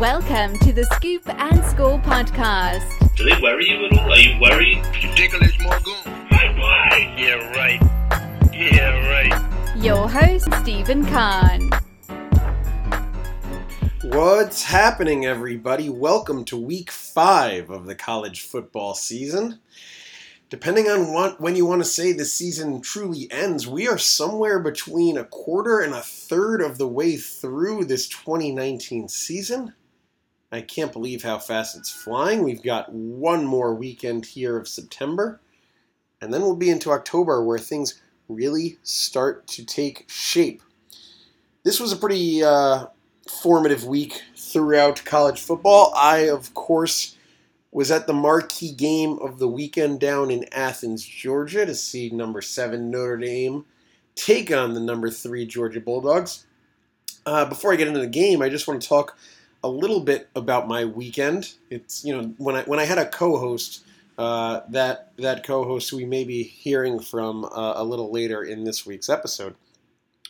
Welcome to the Scoop and Score podcast. Do they worry you at all? Are you worried? Ridiculous Morgan. My boy! Yeah, right. Yeah, right. Your host, Stephen Kahn. What's happening, everybody? Welcome to week five of the college football season. Depending on what, when you want to say the season truly ends, we are somewhere between a quarter and a third of the way through this 2019 season. I can't believe how fast it's flying. We've got one more weekend here of September, and then we'll be into October where things really start to take shape. This was a pretty uh, formative week throughout college football. I, of course, was at the marquee game of the weekend down in Athens, Georgia, to see number seven Notre Dame take on the number three Georgia Bulldogs. Uh, before I get into the game, I just want to talk a little bit about my weekend. It's you know when I when I had a co-host. Uh, that that co-host we may be hearing from uh, a little later in this week's episode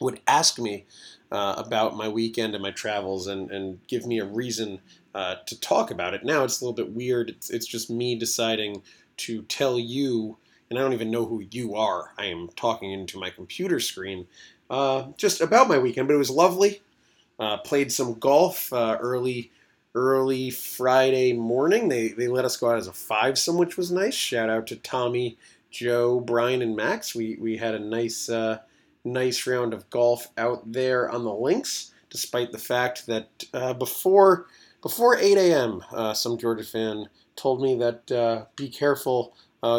would ask me uh, about my weekend and my travels and, and give me a reason uh, to talk about it. Now it's a little bit weird. It's, it's just me deciding to tell you, and I don't even know who you are. I am talking into my computer screen uh, just about my weekend, but it was lovely. Uh, played some golf uh, early early Friday morning. They, they let us go out as a fivesome, which was nice. Shout out to Tommy, Joe, Brian, and Max. We, we had a nice uh, nice round of golf out there on the links, despite the fact that uh, before before 8 a.m., uh, some Georgia fan told me that uh, be careful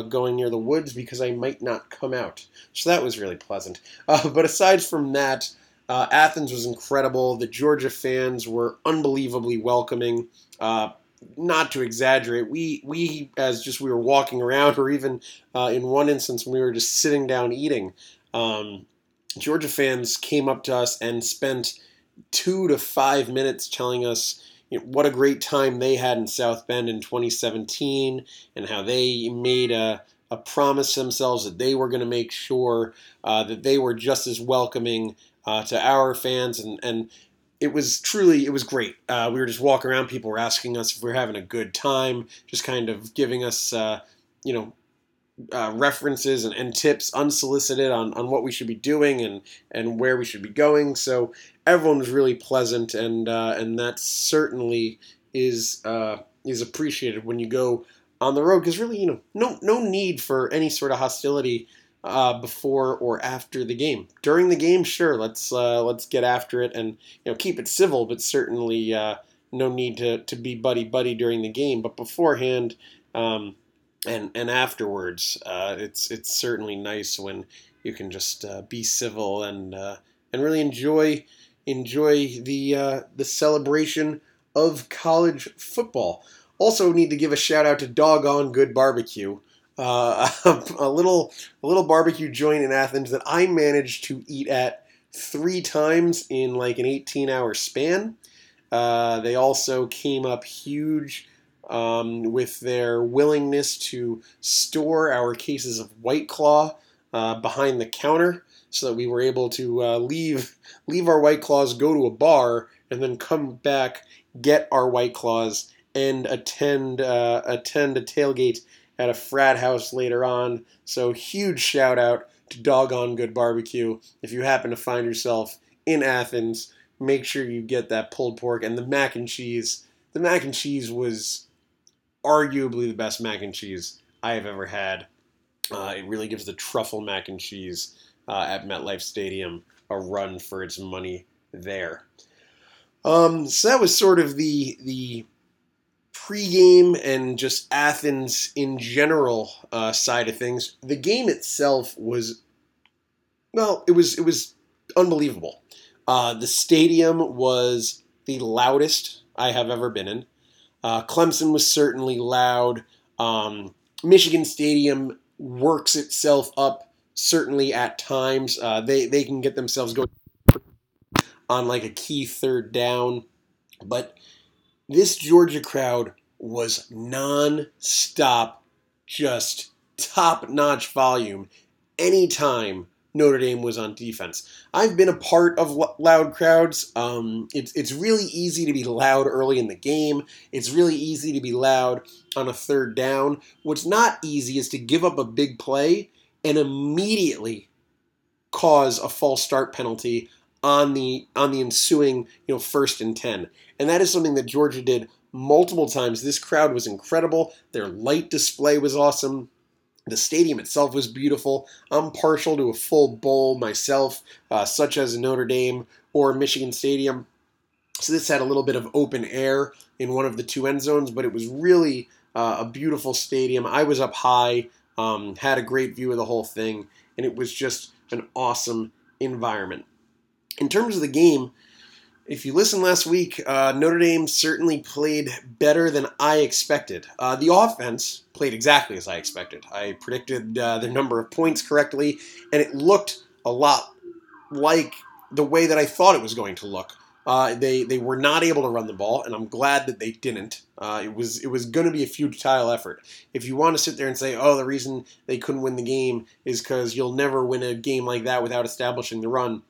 going near the woods because I might not come out. So that was really pleasant. But aside from that, uh, Athens was incredible. The Georgia fans were unbelievably welcoming. Uh, not to exaggerate, we we as just we were walking around, or even in one instance when we were just sitting down eating, um, Georgia fans came up to us and spent two to five minutes telling us you know, what a great time they had in South Bend in 2017 and how they made a, a promise themselves that they were going to make sure uh, that they were just as welcoming uh, to our fans and, and it was truly it was great. Uh, we were just walking around. People were asking us if we were having a good time, just kind of giving us, uh, you know, uh, references and, and, tips unsolicited on, on what we should be doing and, and where we should be going. So everyone was really pleasant, and uh, and that certainly is uh, is appreciated when you go on the road because really you know no no need for any sort of hostility uh, before or after the game. During the game, sure, let's uh, let's get after it and you know keep it civil, but certainly uh, no need to, to be buddy buddy during the game. But beforehand. Um, and and afterwards, uh, it's it's certainly nice when you can just uh, be civil and uh, and really enjoy enjoy the uh, the celebration of college football. Also, need to give a shout out to Doggone Good Barbecue, uh, a little a little barbecue joint in Athens that I managed to eat at three times in like an 18 hour span. Uh, they also came up huge um, with their willingness to store our cases of White Claw uh, behind the counter so that we were able to uh, leave leave our White Claws, go to a bar, and then come back, get our White Claws, and attend uh, attend a tailgate at a frat house later on. So huge shout out to Doggone Good Barbecue. If you happen to find yourself in Athens, make sure you get that pulled pork and the mac and cheese. The mac and cheese was arguably the best mac and cheese I have ever had. Uh, it really gives the truffle mac and cheese uh, at MetLife Stadium a run for its money there. Um, so that was sort of the the pregame and just Athens in general uh, side of things. The game itself was well, it was it was unbelievable. Uh, the stadium was the loudest I have ever been in. Uh, Clemson was certainly loud. Um, Michigan Stadium works itself up certainly at times. Uh, they they can get themselves going on like a key third down, but this Georgia crowd was non-stop, just top-notch volume anytime Notre Dame was on defense. I've been a part of lo- loud crowds. Um, it's it's really easy to be loud early in the game. It's really easy to be loud on a third down. What's not easy is to give up a big play and immediately cause a false start penalty on the on the ensuing you know first and 10 and that is something that georgia did multiple times. This crowd was incredible. Their light display was awesome. The stadium itself was beautiful. I'm partial to a full bowl myself uh, such as notre dame or michigan stadium. So this had a little bit of open air in one of the two end zones but it was really uh, a beautiful stadium. I was up high um, had a great view of the whole thing and it was just an awesome environment in terms of the game, if you listened last week, uh, Notre Dame certainly played better than I expected. Uh, the offense played exactly as I expected. I predicted uh, the number of points correctly, and it looked a lot like the way that I thought it was going to look. Uh, they they were not able to run the ball, and I'm glad that they didn't. Uh, it was it was going to be a futile effort. If you want to sit there and say, "Oh, the reason they couldn't win the game is because you'll never win a game like that without establishing the run,"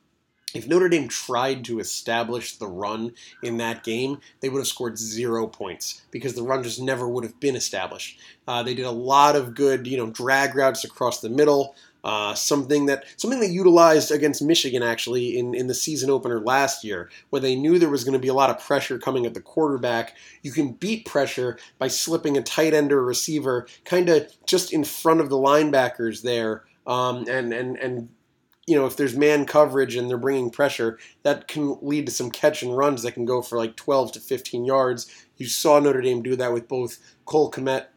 If Notre Dame tried to establish the run in that game, they would have scored zero points because the run just never would have been established. Uh, they did a lot of good, you know, drag routes across the middle. Uh, something that something they utilized against Michigan actually in, in the season opener last year, where they knew there was going to be a lot of pressure coming at the quarterback. You can beat pressure by slipping a tight end or receiver kind of just in front of the linebackers there, um, and and and you know, if there's man coverage and they're bringing pressure, that can lead to some catch and runs that can go for like 12 to 15 yards. You saw Notre Dame do that with both Cole Kmet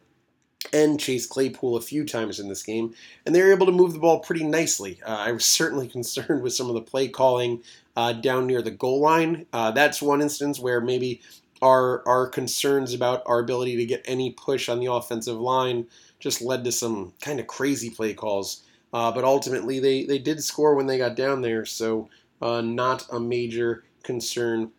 and Chase Claypool a few times in this game, and they were able to move the ball pretty nicely. Uh, I was certainly concerned with some of the play calling uh, down near the goal line. Uh, that's one instance where maybe our our concerns about our ability to get any push on the offensive line just led to some kind of crazy play calls uh, but ultimately, they, they did score when they got down there, so uh, not a major concern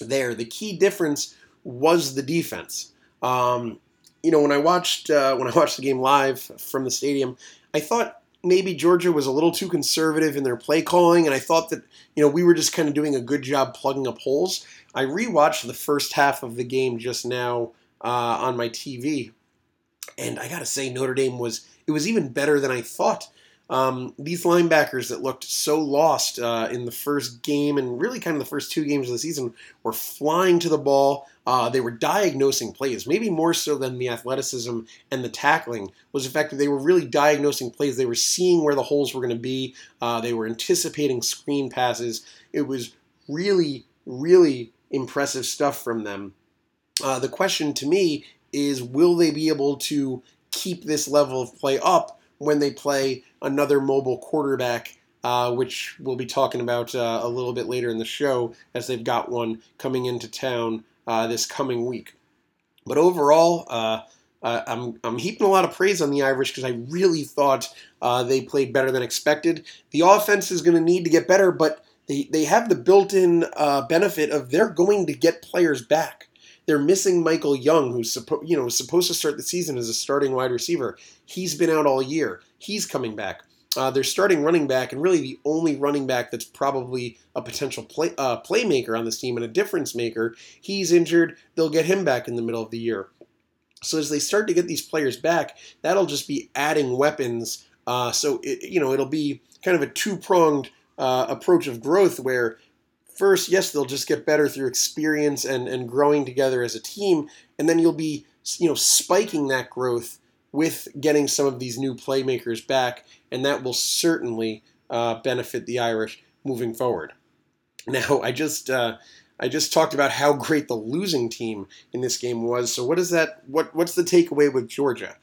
there. The key difference was the defense. Um, you know, when I watched uh, when I watched the game live from the stadium, I thought maybe Georgia was a little too conservative in their play calling, and I thought that you know we were just kind of doing a good job plugging up holes. I rewatched the first half of the game just now uh, on my TV, and I got to say Notre Dame was it was even better than I thought. Um, these linebackers that looked so lost uh, in the first game and really kind of the first two games of the season were flying to the ball. Uh, they were diagnosing plays, maybe more so than the athleticism and the tackling was the fact that they were really diagnosing plays. They were seeing where the holes were going to be. Uh, they were anticipating screen passes. It was really, really impressive stuff from them. Uh, the question to me is, will they be able to keep this level of play up? When they play another mobile quarterback, uh, which we'll be talking about uh, a little bit later in the show, as they've got one coming into town uh, this coming week. But overall, uh, uh, I'm, I'm heaping a lot of praise on the Irish because I really thought uh, they played better than expected. The offense is going to need to get better, but they, they have the built in benefit of they're going to get players back. They're missing Michael Young, who's you know supposed to start the season as a starting wide receiver. He's been out all year. He's coming back. Uh, they're starting running back, and really the only running back that's probably a potential play, uh, playmaker on this team and a difference maker. He's injured. They'll get him back in the middle of the year. So as they start to get these players back, that'll just be adding weapons. Uh, so it, you know it'll be kind of a two pronged uh, approach of growth where first, yes, they'll just get better through experience and, and growing together as a team, and then you'll be you know spiking that growth with getting some of these new playmakers back, and that will certainly uh, benefit the Irish moving forward. Now, I just uh, I just talked about how great the losing team in this game was. So, what is that? What what's the takeaway with Georgia?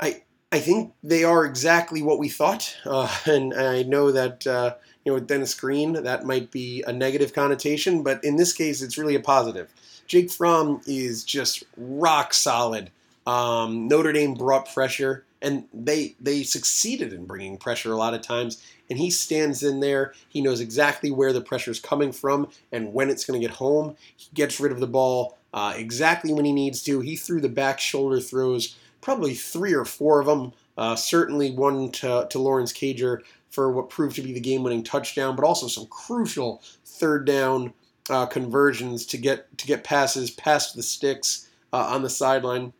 I I think they are exactly what we thought, uh, and I know that uh, you know, with Dennis Green, that might be a negative connotation, but in this case, it's really a positive. Jake Fromm is just rock solid. Um, Notre Dame brought pressure, and they they succeeded in bringing pressure a lot of times. And he stands in there. He knows exactly where the pressure is coming from and when it's going to get home. He gets rid of the ball uh, exactly when he needs to. He threw the back shoulder throws, probably three or four of them. Uh, certainly one to, to Lawrence Cager for what proved to be the game-winning touchdown, but also some crucial third down uh, conversions to get to get passes past the sticks uh, on the sideline.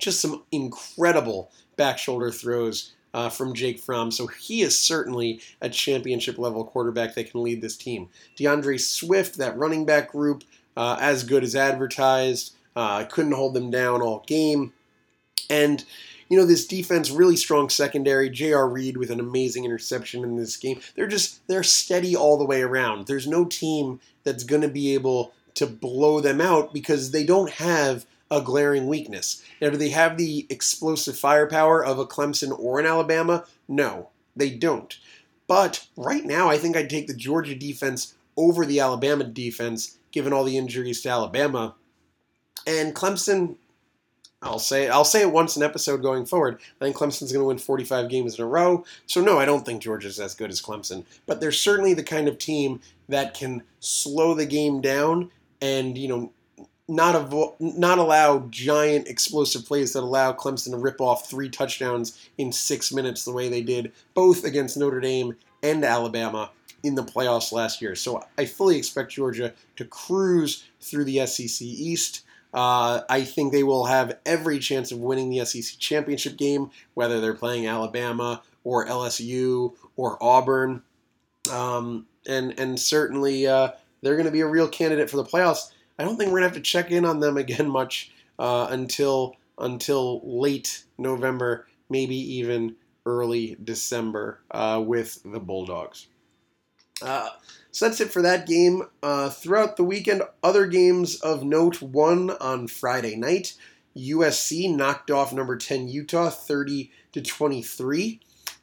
Just some incredible back shoulder throws uh, from Jake Fromm. So he is certainly a championship level quarterback that can lead this team. D'Andre Swift, that running back group, uh, as good as advertised. Uh, couldn't hold them down all game. And you know, this defense really strong secondary. J.R. Reed with an amazing interception in this game. They're just they're steady all the way around. There's no team that's going to be able to blow them out because they don't have a glaring weakness. Now, do they have the explosive firepower of a Clemson or an Alabama? No, they don't. But right now, I think I'd take the Georgia defense over the Alabama defense, given all the injuries to Alabama. And Clemson, I'll say I'll say it once an episode going forward. I think Clemson's going to win 45 games in a row. So no, I don't think Georgia's as good as Clemson, but they're certainly the kind of team that can slow the game down and you know not avo- not allow giant explosive plays that allow Clemson to rip off three touchdowns in six minutes the way they did both against Notre Dame and Alabama in the playoffs last year. So I fully expect Georgia to cruise through the SEC East. Uh, I think they will have every chance of winning the SEC championship game, whether they're playing Alabama or LSU or Auburn, um, and and certainly uh, they're going to be a real candidate for the playoffs. I don't think we're gonna have to check in on them again much uh, until until late November, maybe even early December uh, with the Bulldogs. So that's it for that game. Uh, throughout the weekend, other games of note: one on Friday night, USC knocked off number 10 Utah 30 to 23.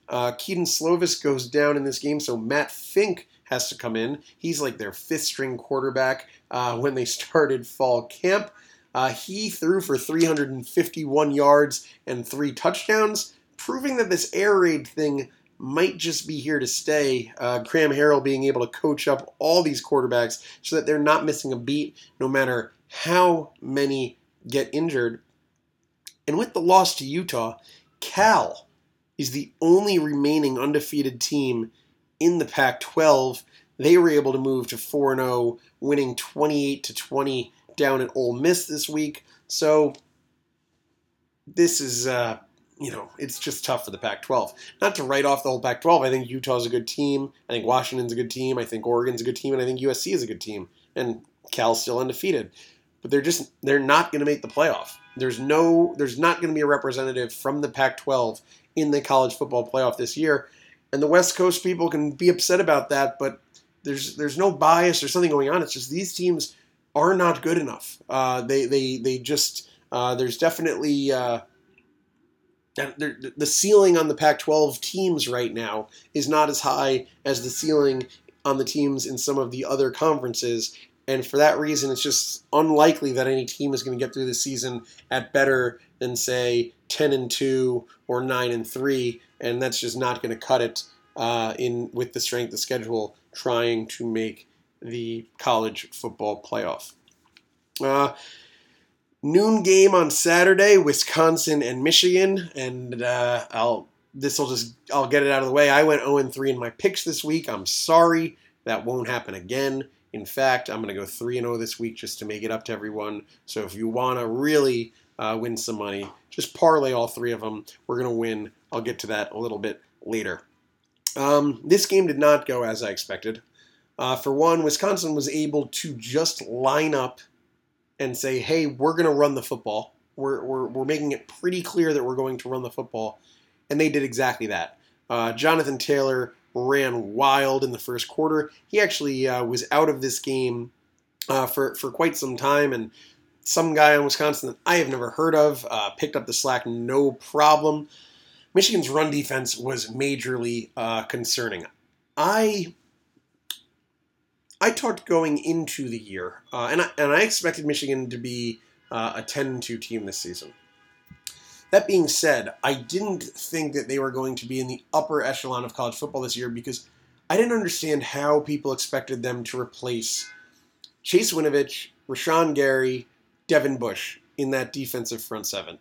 Uh, Kedon Slovis goes down in this game, so Matt Fink has to come in. He's like their fifth string quarterback uh, when they started fall camp. Uh, he threw for 351 yards and three touchdowns, proving that this air raid thing might just be here to stay. Uh, Graham Harrell being able to coach up all these quarterbacks so that they're not missing a beat no matter how many get injured. And with the loss to Utah, Cal is the only remaining undefeated team in the Pac 12. They were able to move to 4 0, winning 28 to 20 down at Ole Miss this week. So this is, uh, you know, it's just tough for the Pac 12. Not to write off the whole Pac 12. I think Utah's a good team. I think Washington's a good team. I think Oregon's a good team. And I think USC is a good team. And Cal's still undefeated. But they're just, they're not going to make the playoff. There's no, there's not going to be a representative from the Pac 12 in the college football playoff this year. And the West Coast people can be upset about that, but there's there's no bias or something going on. It's just these teams are not good enough. Uh, they they they just uh, there's definitely uh, the ceiling on the Pac-12 teams right now is not as high as the ceiling on the teams in some of the other conferences. And for that reason, it's just unlikely that any team is going to get through the season at better than say 10 and 2 or 9 and 3, and that's just not going to cut it uh, in with the strength of schedule trying to make the college football playoff. Uh, noon game on Saturday, Wisconsin and Michigan, and uh, I'll this will just I'll get it out of the way. I went 0 3 in my picks this week. I'm sorry that won't happen again. In fact, I'm going to go 3 0 this week just to make it up to everyone. So if you want to really uh, win some money, just parlay all three of them. We're going to win. I'll get to that a little bit later. Um, this game did not go as I expected. Uh, for one, Wisconsin was able to just line up and say, hey, we're going to run the football. We're, we're, we're making it pretty clear that we're going to run the football. And they did exactly that. Uh, Jonathan Taylor ran wild in the first quarter. He actually uh, was out of this game uh, for, for quite some time, and some guy in Wisconsin that I have never heard of uh, picked up the slack no problem. Michigan's run defense was majorly uh, concerning. I I talked going into the year, uh, and I, and I expected Michigan to be uh, a 10-2 team this season. That being said, I didn't think that they were going to be in the upper echelon of college football this year because I didn't understand how people expected them to replace Chase Winovich, Rashan Gary, Devin Bush in that defensive front seven.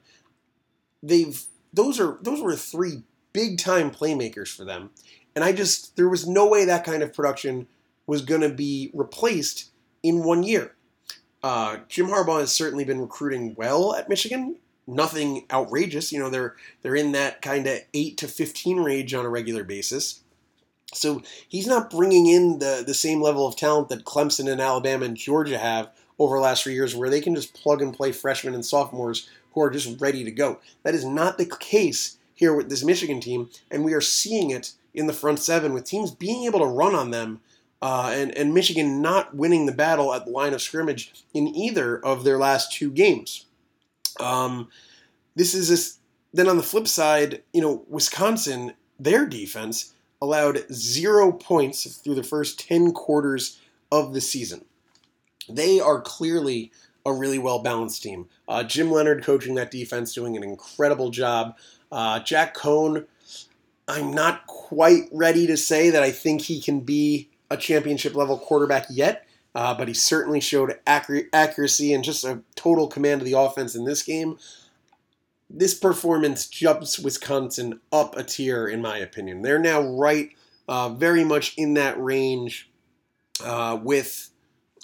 They've those are those were three big time playmakers for them, And I just, there was no way that kind of production was going to be replaced in one year. Uh, Jim Harbaugh has certainly been recruiting well at Michigan. Nothing outrageous, you know. They're they're in that kind of eight to fifteen range on a regular basis. So he's not bringing in the the same level of talent that Clemson and Alabama and Georgia have over the last three years, where they can just plug and play freshmen and sophomores who are just ready to go. That is not the case here with this Michigan team, and we are seeing it in the front seven with teams being able to run on them uh, and, and Michigan not winning the battle at the line of scrimmage in either of their last two games. Um, this is this. Then on the flip side, you know, Wisconsin, their defense allowed zero points through the first 10 quarters of the season. They are clearly a really well balanced team. Uh, Jim Leonhard coaching that defense, doing an incredible job. Uh, Jack Coan, I'm not quite ready to say that I think he can be a championship level quarterback yet, uh, but he certainly showed accuracy and just a total command of the offense in this game. This performance jumps Wisconsin up a tier, in my opinion. They're now right, uh, very much in that range uh, with,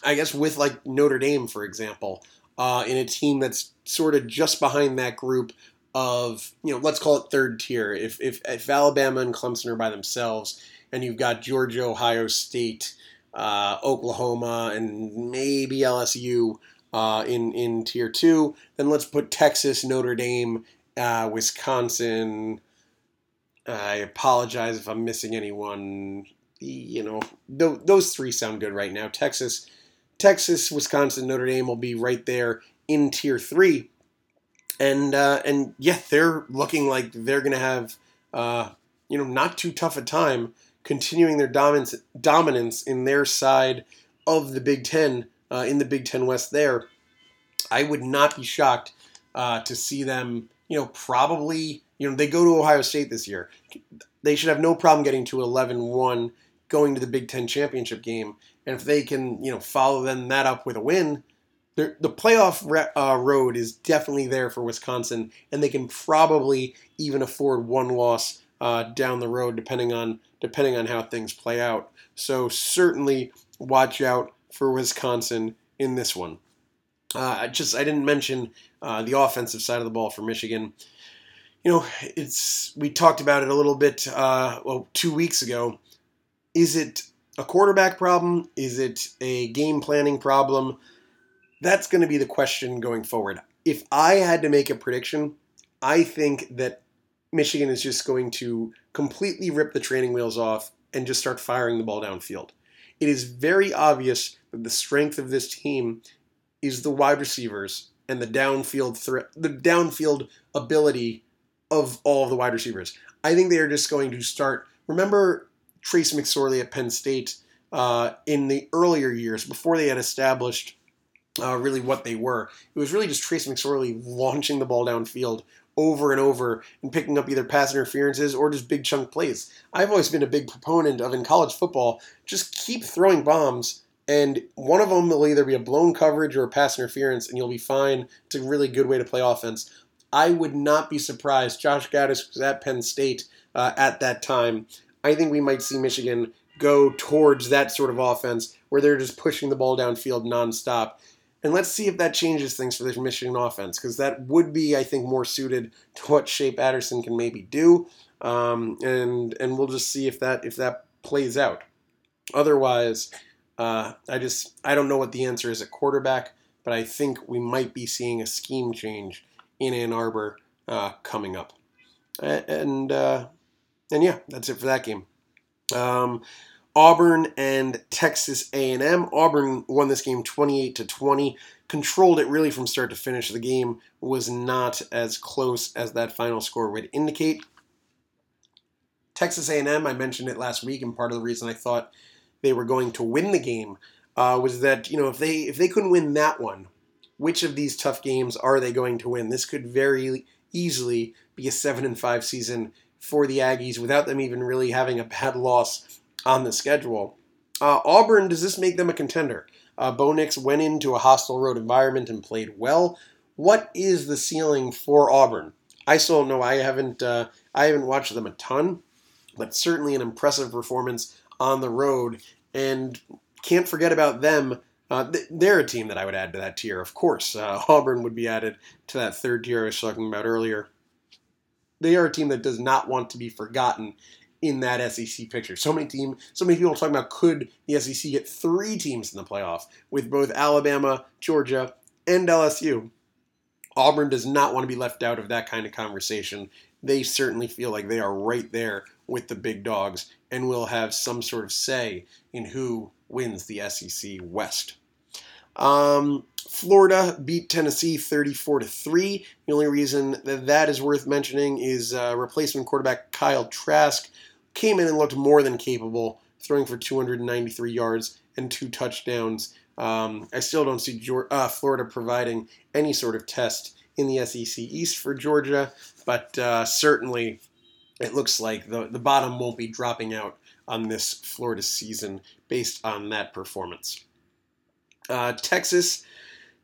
I guess, with like Notre Dame, for example, uh, in a team that's sort of just behind that group of, you know, let's call it third tier. If, if, if Alabama and Clemson are by themselves, and you've got Georgia, Ohio State, uh, Oklahoma, and maybe LSU uh, in in tier two. Then let's put Texas, Notre Dame, uh, Wisconsin. I apologize if I'm missing anyone. You know, th- those three sound good right now. Texas, Texas, Wisconsin, Notre Dame will be right there in tier three, and uh, and yeah, they're looking like they're going to have uh, you know not too tough a time continuing their dominance, dominance in their side of the Big Ten, uh, in the Big Ten West there, I would not be shocked uh, to see them, you know, probably, you know, they go to Ohio State this year. They should have no problem getting to 11 1 going to the Big Ten championship game. And if they can, you know, follow then that up with a win, the playoff uh, road is definitely there for Wisconsin, and they can probably even afford one loss uh, down the road, depending on depending on how things play out. So certainly watch out for Wisconsin in this one. Uh, just I didn't mention uh, the offensive side of the ball for Michigan. You know, it's we talked about it a little bit. Uh, well, two weeks ago. Is it a quarterback problem? Is it a game planning problem? That's going to be the question going forward. If I had to make a prediction, I think that Michigan is just going to completely rip the training wheels off and just start firing the ball downfield. It is very obvious that the strength of this team is the wide receivers and the downfield threat, the downfield ability of all of the wide receivers. I think they are just going to start. Remember Trace McSorley at Penn State uh, in the earlier years before they had established uh, really what they were. It was really just Trace McSorley launching the ball downfield over and over and picking up either pass interferences or just big chunk plays. I've always been a big proponent of in college football, just keep throwing bombs, and one of them will either be a blown coverage or a pass interference, and you'll be fine. It's a really good way to play offense. I would not be surprised. Josh Gattis was at Penn State uh, at that time. I think we might see Michigan go towards that sort of offense where they're just pushing the ball downfield nonstop. And let's see if that changes things for the Michigan offense, because that would be, I think, more suited to what Shea Patterson can maybe do. Um, and and we'll just see if that if that plays out. Otherwise, uh, I just I don't know what the answer is at quarterback, but I think we might be seeing a scheme change in Ann Arbor uh, coming up. And uh, and yeah, that's it for that game. Um, Auburn and Texas A&M. Auburn won this game 28 to 20. Controlled it really from start to finish. The game was not as close as that final score would indicate. Texas A&M, I mentioned it last week, and part of the reason I thought they were going to win the game uh, was that you know if they if they couldn't win that one, which of these tough games are they going to win? This could very easily be a seven and five season for the Aggies without them even really having a bad loss on the schedule. Uh, Auburn, does this make them a contender? Uh, Bo Nix went into a hostile road environment and played well. What is the ceiling for Auburn? I still don't know. I haven't uh, I haven't watched them a ton, but certainly an impressive performance on the road. And can't forget about them. Uh, they're a team that I would add to that tier, of course. Uh, Auburn would be added to that third tier I was talking about earlier. They are a team that does not want to be forgotten in that SEC picture. So many team, so many people talking about could the SEC get three teams in the playoff with both Alabama, Georgia, and LSU. Auburn does not want to be left out of that kind of conversation. They certainly feel like they are right there with the big dogs and will have some sort of say in who wins the SEC West. Um, Florida beat Tennessee 34 to 3. The only reason that that is worth mentioning is uh, replacement quarterback Kyle Trask came in and looked more than capable, throwing for 293 yards and two touchdowns. Um, I still don't see Georgia, uh, Florida providing any sort of test in the SEC East for Georgia, but uh, certainly it looks like the, the bottom won't be dropping out on this Florida season based on that performance. Uh, Texas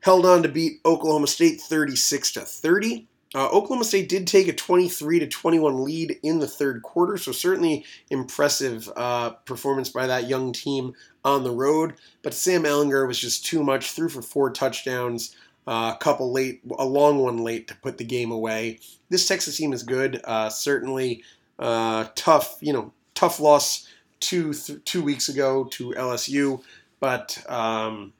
held on to beat Oklahoma State 36 to 30. Uh, Oklahoma State did take a 23 to 21 lead in the third quarter, so certainly impressive uh, performance by that young team on the road. But Sam Ehlinger was just too much. Threw for four touchdowns, uh, a couple late, a long one late to put the game away. This Texas team is good. Uh, certainly uh, tough, you know, tough loss two th- two weeks ago to LSU, but um,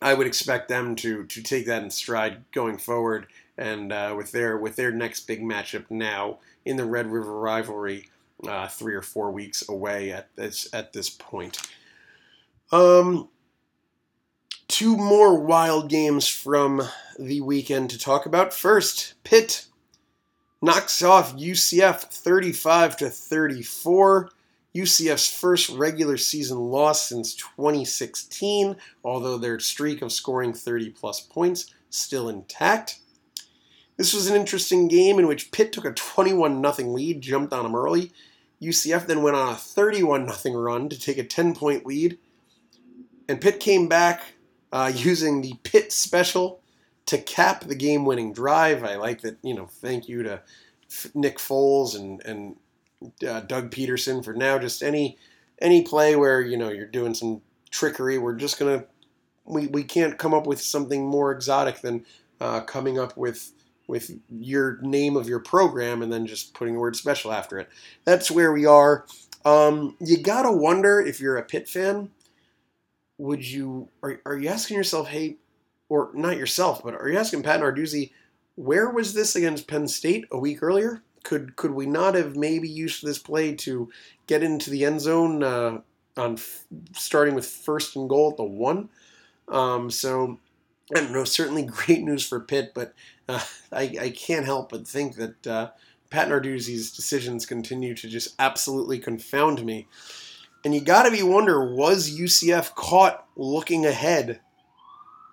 I would expect them to to take that in stride going forward and uh, with their with their next big matchup now in the Red River rivalry, uh, three or four weeks away at this at this point. Um, two more wild games from the weekend to talk about. First, Pitt knocks off UCF 35 to 34. UCF's first regular season loss since 2016, although their streak of scoring 30 plus points still intact. This was an interesting game in which Pitt took a 21 0 lead, jumped on them early. UCF then went on a 31 0 run to take a 10 point lead. And Pitt came back uh, using the Pitt special to cap the game winning drive. I like that, you know, thank you to Nick Foles and, and uh, Doug Pederson for now just any any play where, you know, you're doing some trickery. We're just going to, we, we can't come up with something more exotic than uh, coming up with with your name of your program and then just putting the word special after it. That's where we are. Um, you gotta wonder if you're a Pitt fan, would you are, are you asking yourself, hey, or not yourself, but are you asking Pat Narduzzi, where was this against Penn State a week earlier? Could could we not have maybe used this play to get into the end zone uh, on f- starting with first and goal at the one? Um, so I don't know. Certainly great news for Pitt, but uh, I, I, can't help but think that uh, Pat Narduzzi's decisions continue to just absolutely confound me. And you got to be wonder was UCF caught looking ahead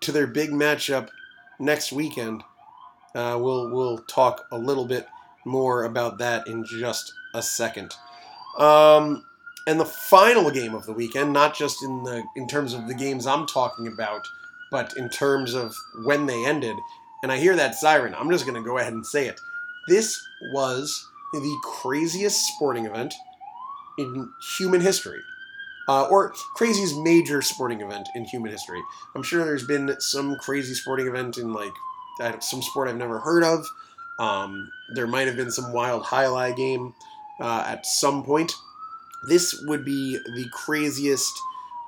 to their big matchup next weekend? Uh, we'll we'll talk a little bit more about that in just a second. Um, and the final game of the weekend, not just in the in terms of the games I'm talking about, but in terms of when they ended, and I hear that siren, I'm just going to go ahead and say it. This was the craziest sporting event in human history. Uh, or craziest major sporting event in human history. I'm sure there's been some crazy sporting event in like some sport I've never heard of. Um, there might have been some wild highlight game uh, at some point. This would be the craziest.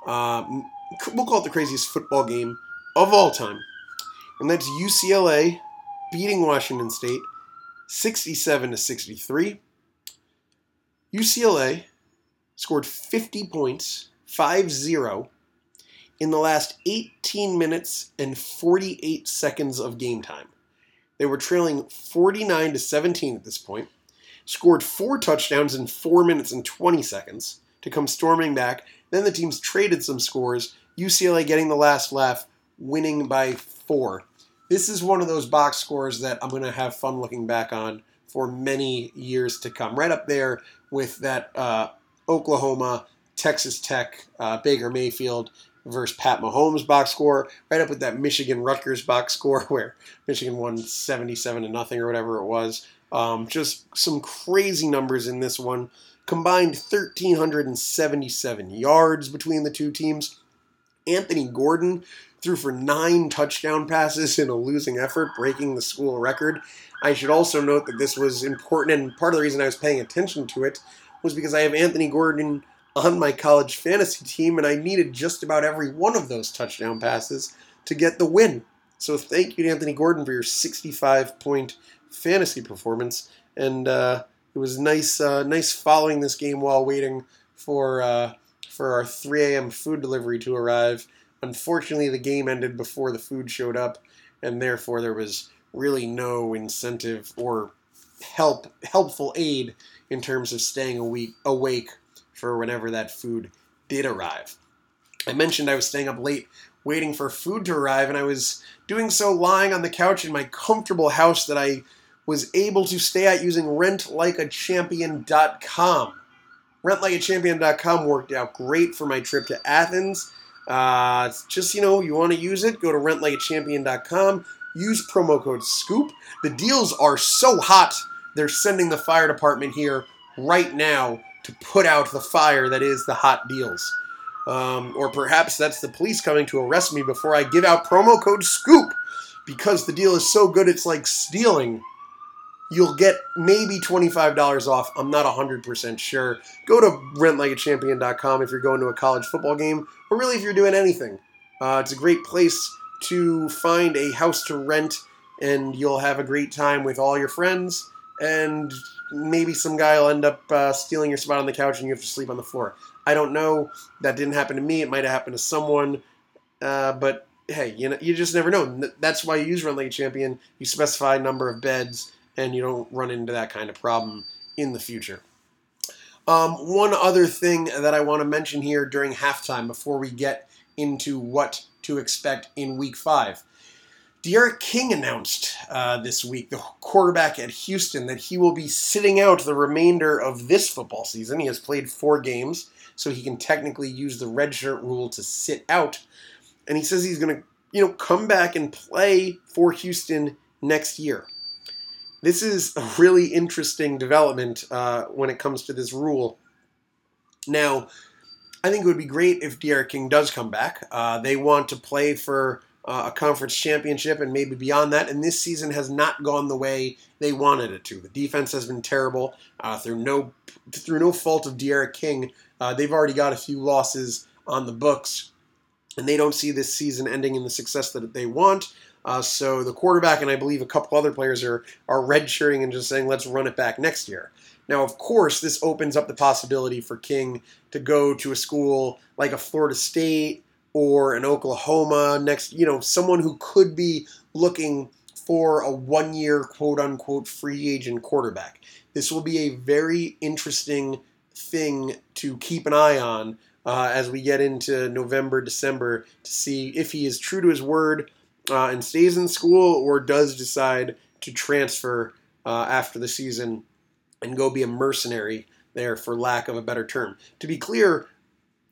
Uh, we'll call it the craziest football game of all time and that's UCLA beating Washington State 67 to 63. UCLA scored 50 points, 5-0 in the last 18 minutes and 48 seconds of game time. They were trailing 49 to 17 at this point, scored four touchdowns in 4 minutes and 20 seconds to come storming back. Then the teams traded some scores, UCLA getting the last laugh, winning by 4 this is one of those box scores that I'm going to have fun looking back on for many years to come. Right up there with that uh, Oklahoma, Texas Tech, uh, Baker Mayfield versus Pat Mahomes box score. Right up with that Michigan Rutgers box score where Michigan won 77 to nothing or whatever it was. Um, just some crazy numbers in this one. Combined 1,377 yards between the two teams. Anthony Gordon threw for nine touchdown passes in a losing effort, breaking the school record. I should also note that this was important, and part of the reason I was paying attention to it was because I have Anthony Gordon on my college fantasy team, and I needed just about every one of those touchdown passes to get the win. So thank you to Anthony Gordon for your 65 point fantasy performance, and uh, it was nice, uh, nice following this game while waiting for uh, for our 3 a.m. food delivery to arrive. Unfortunately, the game ended before the food showed up, and therefore there was really no incentive or help helpful aid in terms of staying awake, awake for whenever that food did arrive. I mentioned I was staying up late waiting for food to arrive, and I was doing so lying on the couch in my comfortable house that I was able to stay at using rentlikeachampion.com. Rentlikeachampion.com worked out great for my trip to Athens. Uh, just, you know, you want to use it, go to rentlikeachampion.com, use promo code SCOOP. The deals are so hot, they're sending the fire department here right now to put out the fire that is the hot deals. Um, or perhaps that's the police coming to arrest me before I give out promo code SCOOP because the deal is so good it's like stealing. You'll get maybe $25 off. I'm not 100% sure. Go to rentlikeachampion.com if you're going to a college football game, or really if you're doing anything. Uh, it's a great place to find a house to rent, and you'll have a great time with all your friends, and maybe some guy will end up uh, stealing your spot on the couch and you have to sleep on the floor. I don't know. That didn't happen to me. It might have happened to someone. Uh, but hey, you know, you just never know. That's why you use Rent Like a Champion. You specify number of beds, and you don't run into that kind of problem in the future. Um, one other thing that I want to mention here during halftime before we get into what to expect in Week Five. D'Eriq King announced uh, this week, the quarterback at Houston, that he will be sitting out the remainder of this football season. He has played four games so he can technically use the redshirt rule to sit out. And he says he's going to, you know, come back and play for Houston next year. This is a really interesting development uh, when it comes to this rule. Now, I think it would be great if D'Eriq King does come back. Uh, they want to play for uh, a conference championship and maybe beyond that. And this season has not gone the way they wanted it to. The defense has been terrible uh, through no through no fault of D'Eriq King. Uh, they've already got a few losses on the books, and they don't see this season ending in the success that they want. Uh, so the quarterback and I believe a couple other players are are redshirting and just saying let's run it back next year. Now, of course, this opens up the possibility for King to go to a school like a Florida State or an Oklahoma next, you know, someone who could be looking for a one year quote unquote free agent quarterback. This will be a very interesting thing to keep an eye on uh, as we get into November, December to see if he is true to his word uh, and stays in school or does decide to transfer uh, after the season and go be a mercenary there, for lack of a better term. To be clear,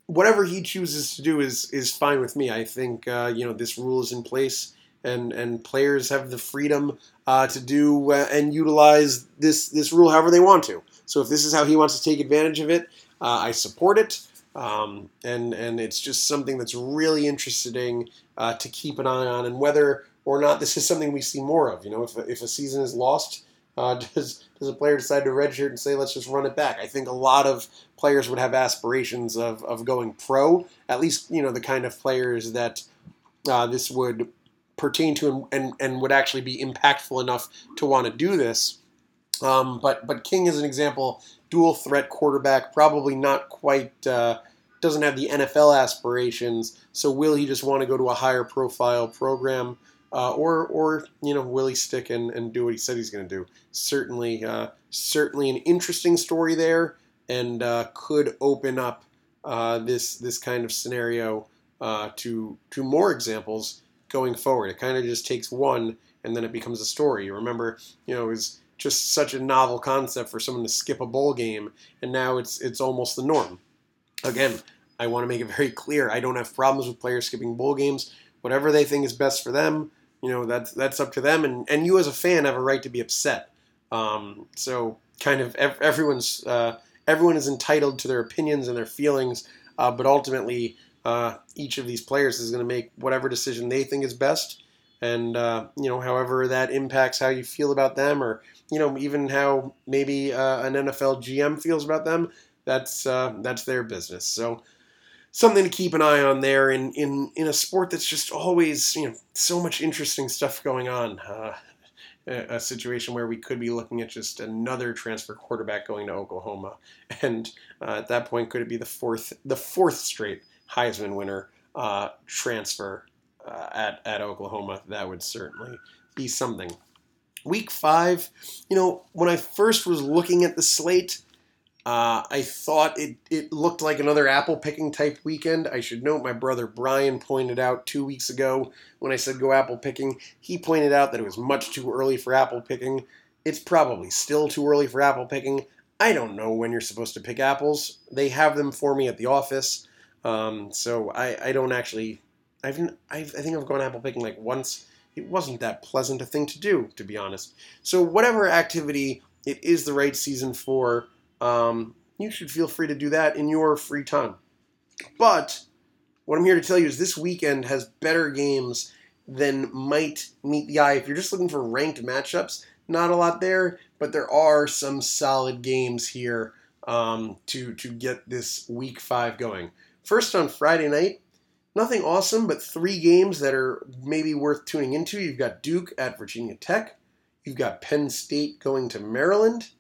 whatever he chooses to do is is fine with me. I think uh, you know this rule is in place, and and players have the freedom uh, to do uh, and utilize this this rule however they want to. So if this is how he wants to take advantage of it, uh, I support it. Um, and and it's just something that's really interesting uh, to keep an eye on, and whether or not this is something we see more of. You know, if if a season is lost, uh, does does a player decide to redshirt and say let's just run it back? I think a lot of players would have aspirations of, of going pro. At least you know the kind of players that uh, this would pertain to and, and, and would actually be impactful enough to want to do this. Um, but but King is an example, dual threat quarterback, probably not quite uh, doesn't have the NFL aspirations. So will he just want to go to a higher profile program? Uh, or or you know will he stick and, and do what he said he's going to do? Certainly, uh, certainly an interesting story there, and uh, could open up uh, this this kind of scenario uh, to to more examples going forward. It kind of just takes one, and then it becomes a story. You Remember, you know, was just such a novel concept for someone to skip a bowl game, and now it's it's almost the norm. Again, I want to make it very clear. I don't have problems with players skipping bowl games. Whatever they think is best for them, you know that's that's up to them and, and you as a fan have a right to be upset Um, so kind of ev- everyone's uh, everyone is entitled to their opinions and their feelings, uh, but ultimately uh, each of these players is going to make whatever decision they think is best, and uh, you know however that impacts how you feel about them, or you know even how maybe uh, an NFL GM feels about them. That's uh, that's their business. So something to keep an eye on there in, in, in a sport that's just always you know so much interesting stuff going on. Uh, a, situation where we could be looking at just another transfer quarterback going to Oklahoma, and uh, at that point, could it be the fourth the fourth straight Heisman winner uh, transfer uh, at at Oklahoma? That would certainly be something. Week five, you know, when I first was looking at the slate, uh, I thought it, it looked like another apple picking type weekend. I should note my brother Brian pointed out two weeks ago when I said go apple picking, he pointed out that it was much too early for apple picking. It's probably still too early for apple picking. I don't know when you're supposed to pick apples. They have them for me at the office. Um, so I, I don't actually, I've, I've, I think I've gone apple picking like once. It wasn't that pleasant a thing to do, to be honest. So whatever activity it is the right season for, um, you should feel free to do that in your free time. But what I'm here to tell you is this weekend has better games than might meet the eye. If you're just looking for ranked matchups, not a lot there, but there are some solid games here um, to to get this week five going. First on Friday night, nothing awesome, but three games that are maybe worth tuning into. You've got Duke at Virginia Tech. You've got Penn State going to Maryland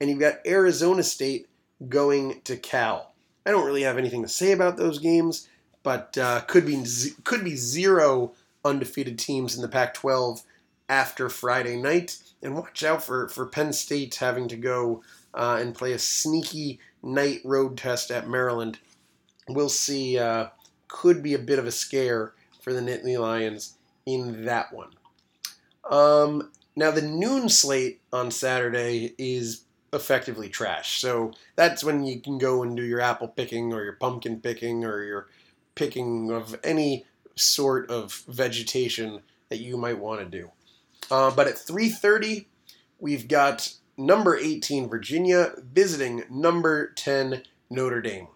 and you've got Arizona State going to Cal. I don't really have anything to say about those games, but uh, could be could be zero undefeated teams in the Pac-12 after Friday night. And watch out for for Penn State having to go uh, and play a sneaky night road test at Maryland. We'll see. Uh, could be a bit of a scare for the Nittany Lions in that one. Um, now the noon slate on Saturday is effectively trash. So that's when you can go and do your apple picking or your pumpkin picking or your picking of any sort of vegetation that you might want to do. Uh, but at 3:30, we've got number 18 Virginia visiting number 10 Notre Dame.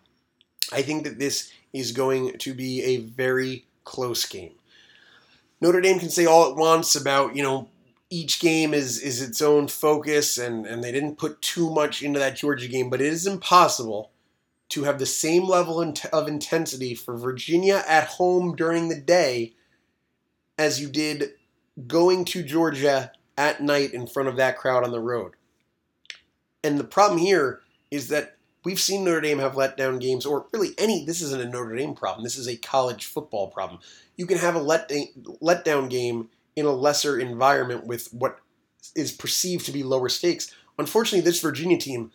I think that this is going to be a very close game. Notre Dame can say all it wants about, you know, each game is is its own focus and and they didn't put too much into that Georgia game, but it is impossible to have the same level of intensity for Virginia at home during the day as you did going to Georgia at night in front of that crowd on the road. And the problem here is that we've seen Notre Dame have letdown games, or really any, this isn't a Notre Dame problem, this is a college football problem. You can have a let, letdown game in a lesser environment with what is perceived to be lower stakes. Unfortunately, this Virginia team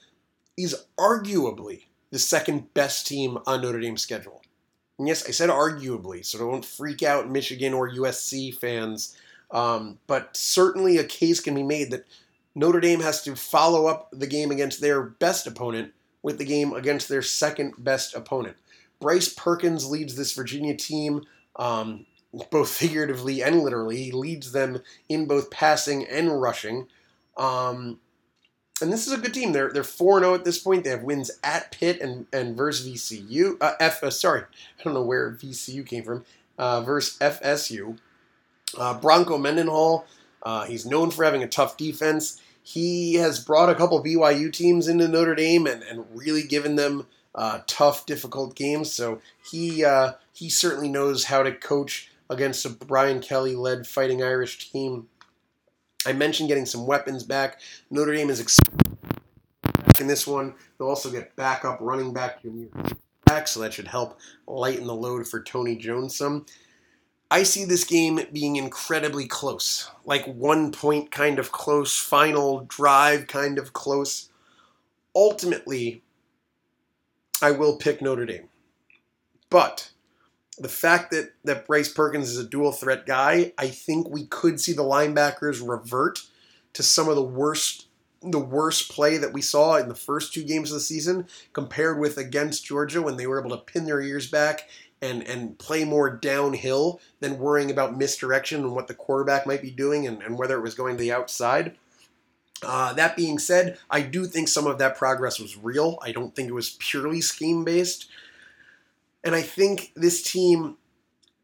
is arguably the second best team on Notre Dame's schedule. And yes, I said arguably, so don't freak out Michigan or USC fans. Um, but certainly a case can be made that Notre Dame has to follow up the game against their best opponent with the game against their second best opponent. Bryce Perkins leads this Virginia team. Um, both figuratively and literally. He leads them in both passing and rushing. Um, and this is a good team. They're they're four zero oh at this point. They have wins at Pitt and and versus VCU. Uh, F uh, sorry, I don't know where VCU came from. Uh, versus FSU. Uh, Bronco Mendenhall. Uh, he's known for having a tough defense. He has brought a couple BYU teams into Notre Dame and, and really given them uh, tough, difficult games. So he uh, he certainly knows how to coach against a Brian Kelly led Fighting Irish team. I mentioned getting some weapons back. Notre Dame is back in this one. They'll also get backup running back back, so that should help lighten the load for Tony Jones some. I see this game being incredibly close, like one point kind of close, final drive kind of close. Ultimately, I will pick Notre Dame. But the fact that that Bryce Perkins is a dual threat guy, I think we could see the linebackers revert to some of the worst the worst play that we saw in the first two games of the season compared with against Georgia when they were able to pin their ears back and and play more downhill than worrying about misdirection and what the quarterback might be doing and, and whether it was going to the outside. Uh, that being said, I do think some of that progress was real. I don't think it was purely scheme based. And I think this team,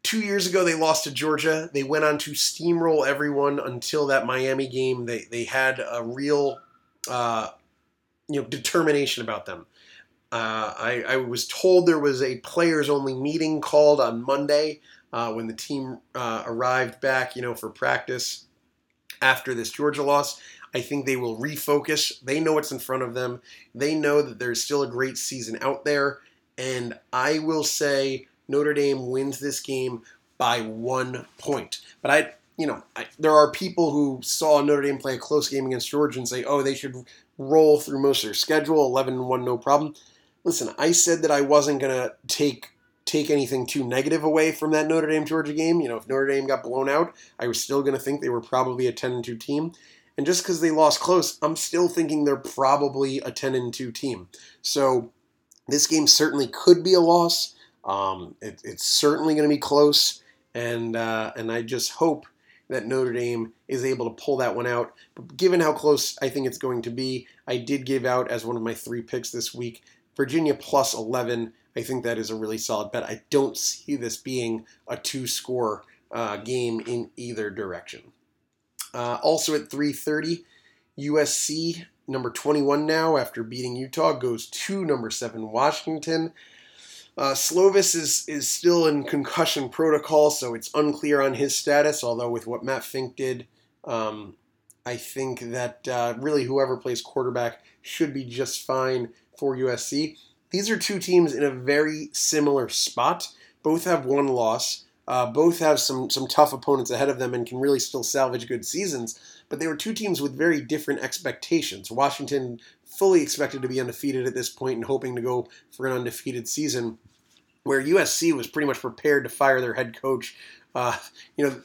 two years ago, they lost to Georgia. They went on to steamroll everyone until that Miami game. They, they had a real uh, you know, determination about them. Uh, I, I, was told there was a players only meeting called on Monday uh, when the team uh, arrived back, you know, for practice after this Georgia loss. I think they will refocus. They know what's in front of them. They know that there's still a great season out there. And I will say Notre Dame wins this game by one point. But I, you know, I, there are people who saw Notre Dame play a close game against Georgia and say, oh, they should roll through most of their schedule, 11 and 1, no problem. Listen, I said that I wasn't to take take anything too negative away from that Notre Dame Georgia game. You know, if Notre Dame got blown out, I was still to think they were probably a 10 and 2 team. And just because they lost close, I'm still thinking they're probably a 10 and 2 team. So this game certainly could be a loss. Um, it, it's certainly going to be close, and uh, and I just hope that Notre Dame is able to pull that one out. But given how close I think it's going to be, I did give out as one of my three picks this week Virginia plus 11. I think that is a really solid bet. I don't see this being a two score uh, game in either direction. Uh, also at 3:30, USC number 21 now after beating Utah goes to number seven Washington. Uh, Slovis is is still in concussion protocol, so it's unclear on his status. Although with what Matt Fink did, um, I think that uh, really whoever plays quarterback should be just fine for USC. These are two teams in a very similar spot. Both have one loss. Uh, both have some some tough opponents ahead of them and can really still salvage good seasons. But they were two teams with very different expectations. Washington fully expected to be undefeated at this point and hoping to go for an undefeated season, where USC was pretty much prepared to fire their head coach. Uh, you know,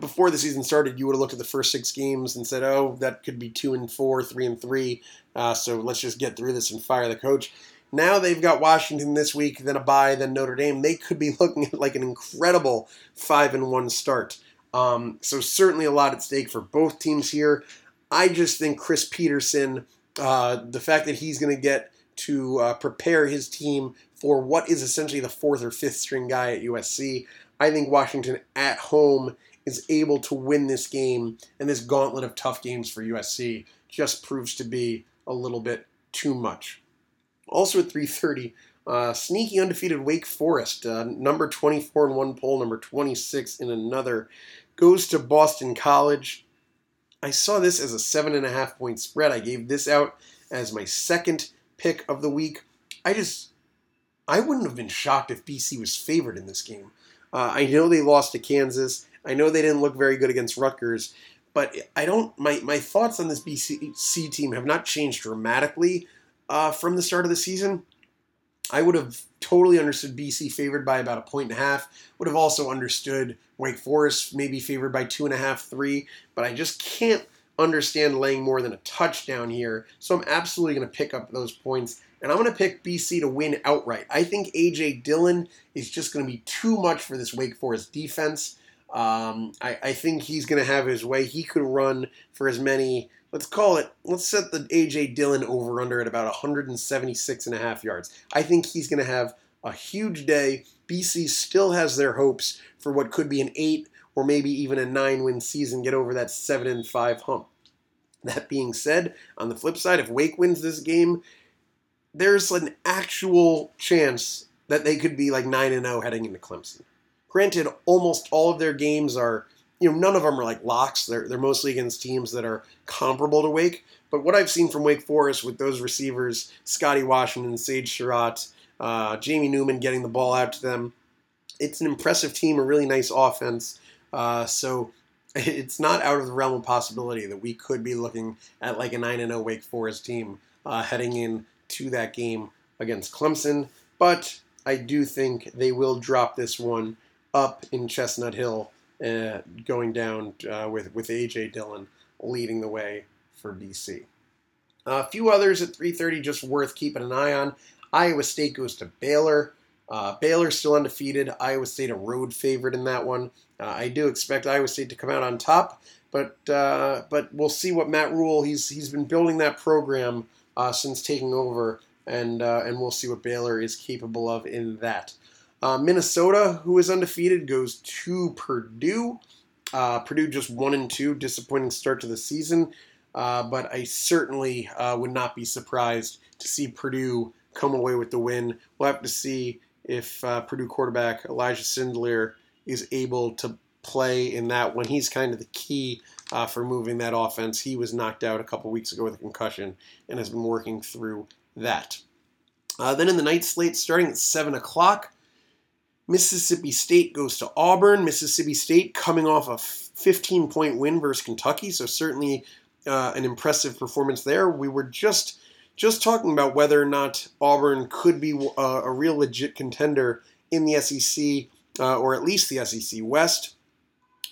before the season started, you would have looked at the first six games and said, "Oh, that could be two and four, three and three. Uh, so let's just get through this and fire the coach." Now they've got Washington this week, then a bye, then Notre Dame. They could be looking at like an incredible five and one start. Um, so certainly a lot at stake for both teams here. I just think Chris Petersen, uh, the fact that he's going to get to uh, prepare his team for what is essentially the fourth or fifth string guy at USC, I think Washington at home is able to win this game, and this gauntlet of tough games for USC just proves to be a little bit too much. Also at 3:30, uh, sneaky undefeated Wake Forest, uh, number 24 in one poll, number 26 in another, goes to Boston College. I saw this as a seven and a half point spread. I gave this out as my second pick of the week. I just, I wouldn't have been shocked if BC was favored in this game. Uh, I know they lost to Kansas. I know they didn't look very good against Rutgers, but I don't. My my thoughts on this BC team have not changed dramatically uh, from the start of the season. I would have totally understood BC favored by about a point and a half. Would have also understood Wake Forest maybe favored by two and a half, three. But I just can't understand laying more than a touchdown here. So I'm absolutely going to pick up those points. And I'm going to pick BC to win outright. I think A.J. Dillon is just going to be too much for this Wake Forest defense. Um, I, I think he's going to have his way. He could run for as many let's call it, let's set the A.J. Dillon over under at about 176 and a half yards. I think he's going to have a huge day. BC still has their hopes for what could be an eight or maybe even a nine win season, get over that seven and five hump. That being said, on the flip side, if Wake wins this game, there's an actual chance that they could be like 9 and 0 heading into Clemson. Granted, almost all of their games are you know, none of them are like locks. They're they're mostly against teams that are comparable to Wake. But what I've seen from Wake Forest with those receivers, Scotty Washington, Sage Surratt, uh, Jamie Newman getting the ball out to them, it's an impressive team, a really nice offense. Uh, so it's not out of the realm of possibility that we could be looking at like a 9 0 Wake Forest team uh, heading in to that game against Clemson. But I do think they will drop this one up in Chestnut Hill uh, going down uh, with with AJ Dillon leading the way for BC. a few others at 3:30 just worth keeping an eye on. Iowa State goes to Baylor. Uh, Baylor still undefeated. Iowa State a road favorite in that one. Uh, I do expect Iowa State to come out on top, but uh, but we'll see what Matt Rhule he's he's been building that program uh, since taking over, and uh, and we'll see what Baylor is capable of in that. Uh, Minnesota, who is undefeated, goes to Purdue. Uh, Purdue just one and two, disappointing start to the season, uh, but I certainly would not be surprised to see Purdue come away with the win. We'll have to see if Purdue quarterback Elijah Sindelar is able to play in that when he's kind of the key uh, for moving that offense. He was knocked out a couple weeks ago with a concussion and has been working through that. Uh, then in the night slate, starting at 7 o'clock, Mississippi State goes to Auburn. Mississippi State coming off a 15 point win versus Kentucky, so certainly uh, an impressive performance there. We were just just talking about whether or not Auburn could be a, uh, a real legit contender in the SEC uh, or at least the SEC West.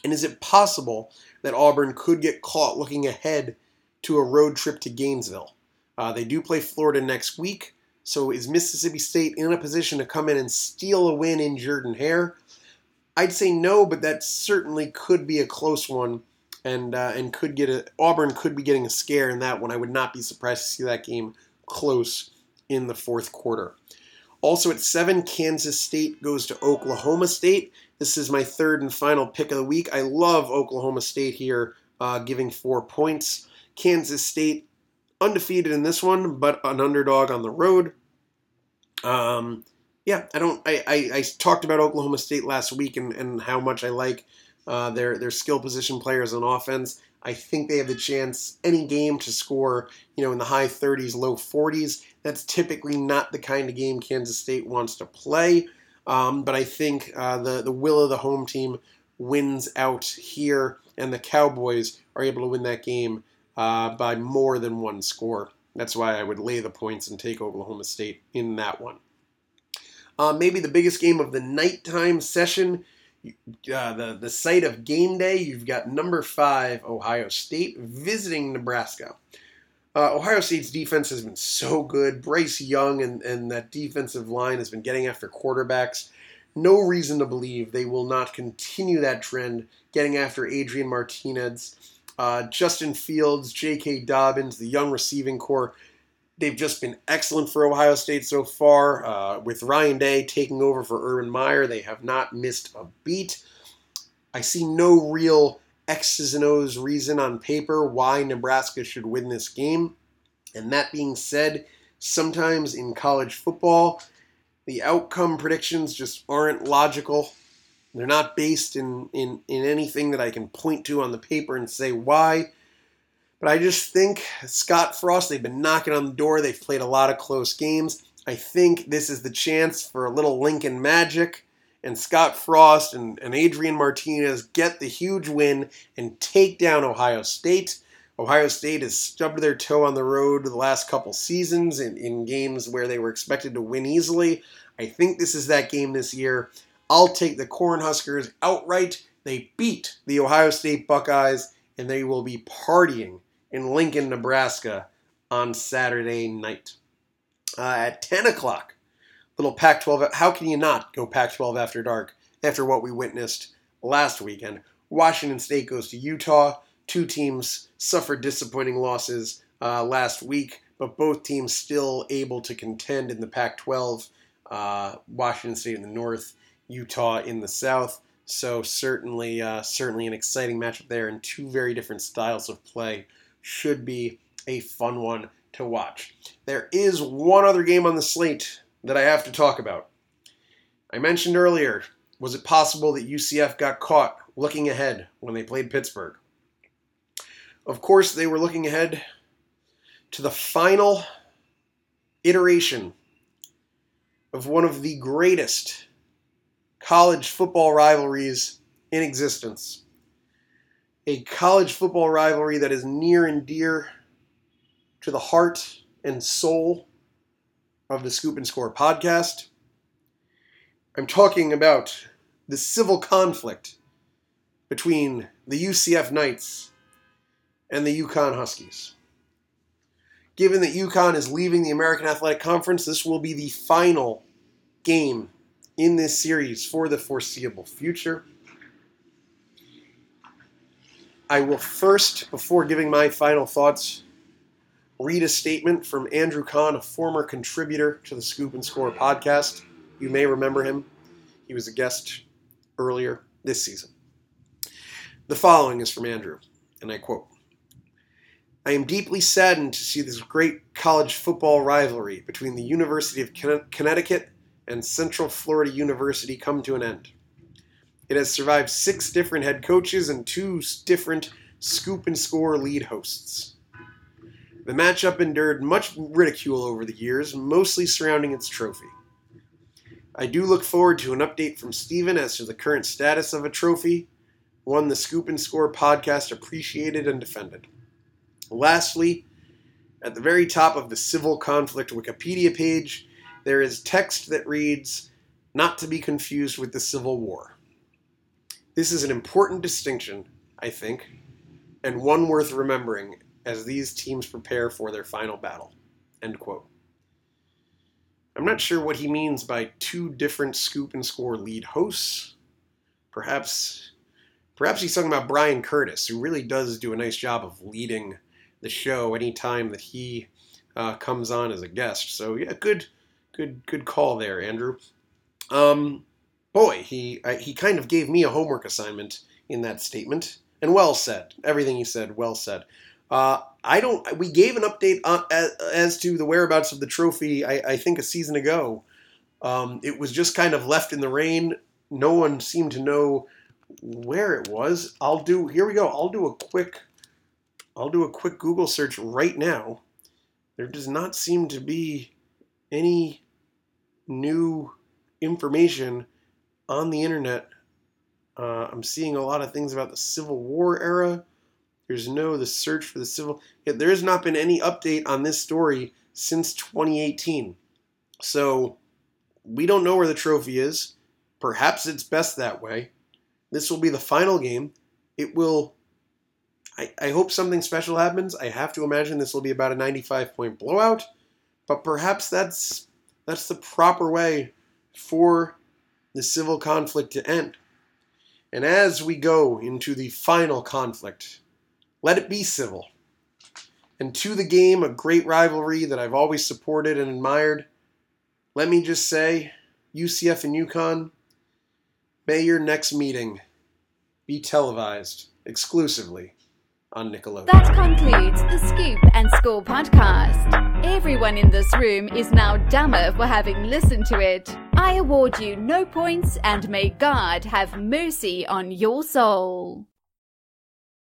And is it possible that Auburn could get caught looking ahead to a road trip to Gainesville? Uh, they do play Florida next week, so is Mississippi State in a position to come in and steal a win in Jordan Hare? I'd say no, but that certainly could be a close one, and uh, and could get a Auburn could be getting a scare in that one. I would not be surprised to see that game close in the fourth quarter. Also at 7, Kansas State goes to Oklahoma State. This is my third and final pick of the week. I love Oklahoma State here, uh, giving four points. Kansas State undefeated in this one, but an underdog on the road. Um, yeah, I don't. I, I, I, talked about Oklahoma State last week and, and how much I like uh, their their skill position players on offense. I think they have the chance any game to score, you know, in the high 30s, low 40s. That's typically not the kind of game Kansas State wants to play. Um, but I think uh, the the will of the home team wins out here, and the Cowboys are able to win that game uh, by more than one score. That's why I would lay the points and take Oklahoma State in that one. Uh, maybe the biggest game of the nighttime session uh, the the site of game day. You've got number five Ohio State visiting Nebraska. Uh, Ohio State's defense has been so good. Bryce Young and, and that defensive line has been getting after quarterbacks. No reason to believe they will not continue that trend, getting after Adrian Martinez, uh, Justin Fields, J.K. Dobbins, the young receiving corps. They've just been excellent for Ohio State so far. Uh, with Ryan Day taking over for Urban Meyer, they have not missed a beat. I see no real X's and O's reason on paper why Nebraska should win this game. And that being said, sometimes in college football, the outcome predictions just aren't logical. They're not based in, in, in anything that I can point to on the paper and say why. But I just think Scott Frost, they've been knocking on the door. They've played a lot of close games. I think this is the chance for a little Lincoln magic. And Scott Frost and, and Adrian Martinez get the huge win and take down Ohio State. Ohio State has stubbed their toe on the road the last couple seasons in, in games where they were expected to win easily. I think this is that game this year. I'll take the Cornhuskers outright. They beat the Ohio State Buckeyes, and they will be partying in Lincoln, Nebraska on Saturday night. Uh, at 10 o'clock, little Pac 12. How can you not go Pac 12 after dark after what we witnessed last weekend? Washington State goes to Utah. Two teams suffered disappointing losses uh, last week, but both teams still able to contend in the Pac 12. Uh, Washington State in the north, Utah in the south. So certainly, uh, certainly an exciting matchup there, and two very different styles of play should be a fun one to watch. There is one other game on the slate that I have to talk about. I mentioned earlier, was it possible that UCF got caught looking ahead when they played Pittsburgh? Of course, they were looking ahead to the final iteration of one of the greatest college football rivalries in existence a college football rivalry that is near and dear to the heart and soul of the Scoop and Score podcast. I'm talking about the civil conflict between the UCF Knights and the UConn Huskies. Given that UConn is leaving the American Athletic Conference, this will be the final game in this series for the foreseeable future. I will first, before giving my final thoughts, read a statement from Andrew Kahn, a former contributor to the Scoop and Score podcast. You may remember him. He was a guest earlier this season. The following is from Andrew, and I quote I am deeply saddened to see this great college football rivalry between the University of Connecticut and Central Florida University come to an end. It has survived six different head coaches and two different scoop and score lead hosts. The matchup endured much ridicule over the years, mostly surrounding its trophy. I do look forward to an update from Steven as to the current status of a trophy, one the Scoop and Score podcast appreciated and defended. Lastly, at the very top of the Civil Conflict Wikipedia page, there is text that reads, not to be confused with the Civil War. This is an important distinction, I think, and one worth remembering as these teams prepare for their final battle. End quote. I'm not sure what he means by two different scoop and score lead hosts. Perhaps perhaps he's talking about Brian Curtis, who really does do a nice job of leading the show anytime that he uh, comes on as a guest. So yeah, good good good call there, Andrew. Um, boy, he I, he kind of gave me a homework assignment in that statement, and well said. Everything he said, well said. Uh, I don't. We gave an update on, as, as, to the whereabouts of the trophy. I, I think a season ago. Um, it was just kind of left in the rain. No one seemed to know where it was. I'll do. Here we go. I'll do a quick. I'll do a quick Google search right now. There does not seem to be any new information on the internet, uh, I'm seeing a lot of things about the Civil War era. There's no the search for the civil. Yet there has not been any update on this story since 2018. So we don't know where the trophy is. Perhaps it's best that way. This will be the final game. It will. I, I hope something special happens. I have to imagine this will be about a 95 point blowout, but perhaps that's that's the proper way for the civil conflict to end. And as we go into the final conflict, let it be civil. And to the game, a great rivalry that I've always supported and admired, let me just say, UCF and UConn, may your next meeting be televised exclusively on Nickelodeon. That concludes the Scoop and Score podcast. Everyone in this room is now dumber for having listened to it. I award you no points and may God have mercy on your soul.